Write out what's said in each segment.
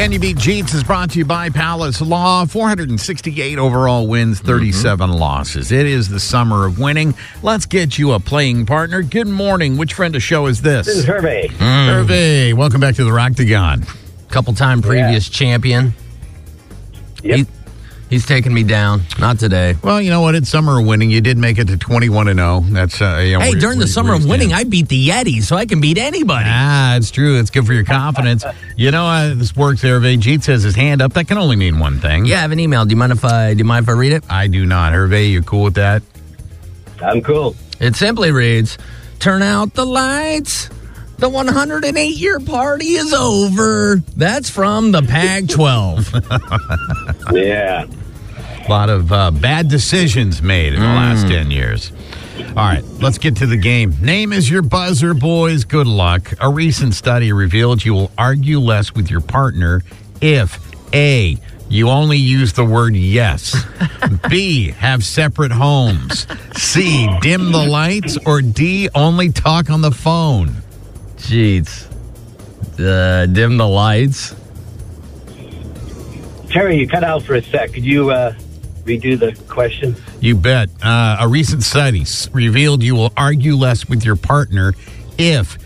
Can You Beat Jeetz is brought to you by Palace Law. 468 overall wins, mm-hmm. 37 losses. It is the summer of winning. Let's get you a playing partner. Good morning. Which friend of show is this? This is Hervé. Mm. Hervé. Welcome back to the Roctagon. couple time previous champion. Yep. He, he's taking me down. Not today. Well, you know what? It's summer of winning. You did make it to 21 and 0. That's uh, you know, Hey, where- during the summer of winning. I beat the Yeti, so I can beat anybody. Ah, it's true. It's good for your confidence. you know, uh, this works, Hervé. Jeet says his hand up. That can only mean one thing. Yeah, I have an email. Do you mind if I do you mind if I read it? I do not. Hervé, you're cool with that? I'm cool. It simply reads, "Turn out the lights. The 108 year party is over." That's from the Pac-12. Yeah. A lot of uh, bad decisions made in the last 10 years. All right, let's get to the game. Name is your buzzer, boys. Good luck. A recent study revealed you will argue less with your partner if A, you only use the word yes, B, have separate homes, C, dim the lights, or D, only talk on the phone. Jeez. Uh, dim the lights. Terry, you cut out for a sec. Could you uh, redo the question? You bet. Uh, a recent study revealed you will argue less with your partner if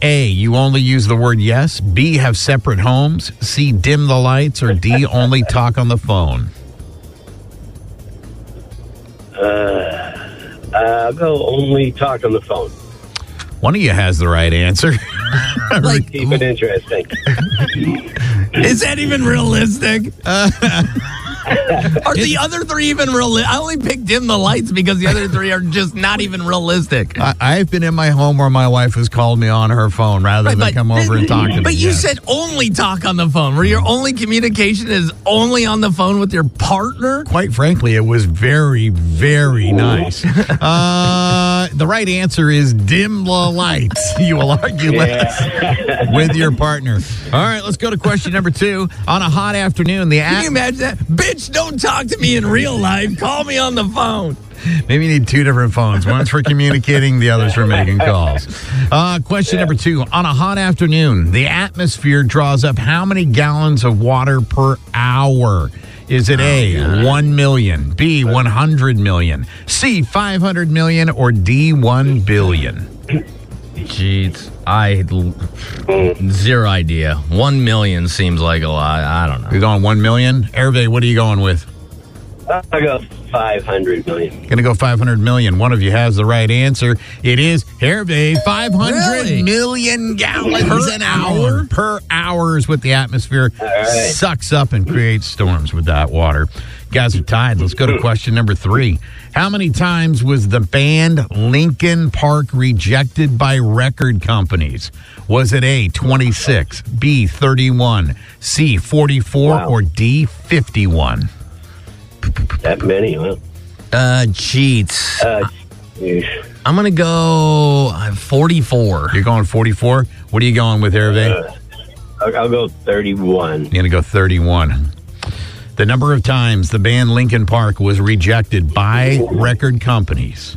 A, you only use the word yes, B, have separate homes, C, dim the lights, or D, only talk on the phone. Uh, I'll go only talk on the phone. One of you has the right answer. Like, Keep it interesting. is that even realistic? Are the other three even real? I only picked dim the lights because the other three are just not even realistic. I, I've been in my home where my wife has called me on her phone rather than come over and talk to me. But you Yes. said only talk on the phone, where your only communication is only on the phone with your partner. Quite frankly, it was very, very nice. Uh, the right answer is dim the lights. You will argue less with your partner. All right, let's go to question number two. On a hot afternoon, the Can you imagine that? Bitch, don't talk to me in real life. Call me on the phone. Maybe you need two different phones. One's for communicating, the other's for making calls. Uh, question number two. On a hot afternoon, the atmosphere draws up how many gallons of water per hour? Is it oh, A, 1 million, B, 100 million, C, 500 million, or D, 1 billion? Jeez, I zero idea. One million seems like a lot. I don't know. You're going 1 million? Hervé, what are you going with? I'll go 500 million. Going to go 500 million. One of you has the right answer. It is Hervé, 500 million Really? gallons Per an hour. Per hour is what the atmosphere right. sucks up and creates storms with that water. Guys are tied. Let's go to question number three. How many times was the band Linkin Park rejected by record companies? Was it A, 26, B, 31, C, 44, Wow. or D, 51? That many, huh? Uh, Jeetz. Uh. I'm going to go uh, 44. You're going 44. What are you going with, Hervé? I'll, I'll go 31. You're going to go 31. The number of times the band Linkin Park was rejected by record companies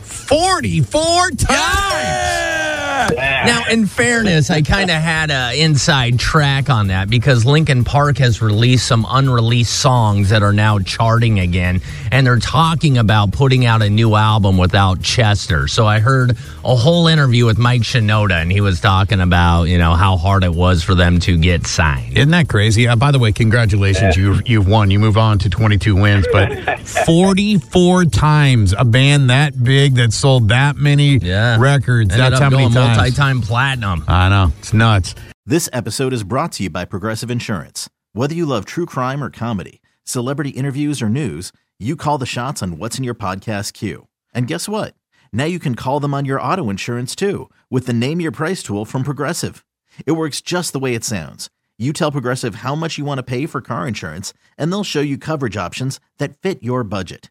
44 times. Now, in fairness, I kind of had an inside track on that because Linkin Park has released some unreleased songs that are now charting again, and they're talking about putting out a new album without Chester. So I heard a whole interview with Mike Shinoda, and he was talking about you know how hard it was for them to get signed. Isn't that crazy? Uh, by the way, congratulations. You, you've won. You move on to 22 wins, but 44 times a band that big that sold that many Yeah, records. Ended That's how many going times. multi-time platinum. I know. It's nuts. This episode is brought to you by Progressive Insurance. Whether you love true crime or comedy, celebrity interviews or news, you call the shots on what's in your podcast queue. And guess what? Now you can call them on your auto insurance too with the Name Your Price tool from Progressive. It works just the way it sounds. You tell Progressive how much you want to pay for car insurance, and they'll show you coverage options that fit your budget.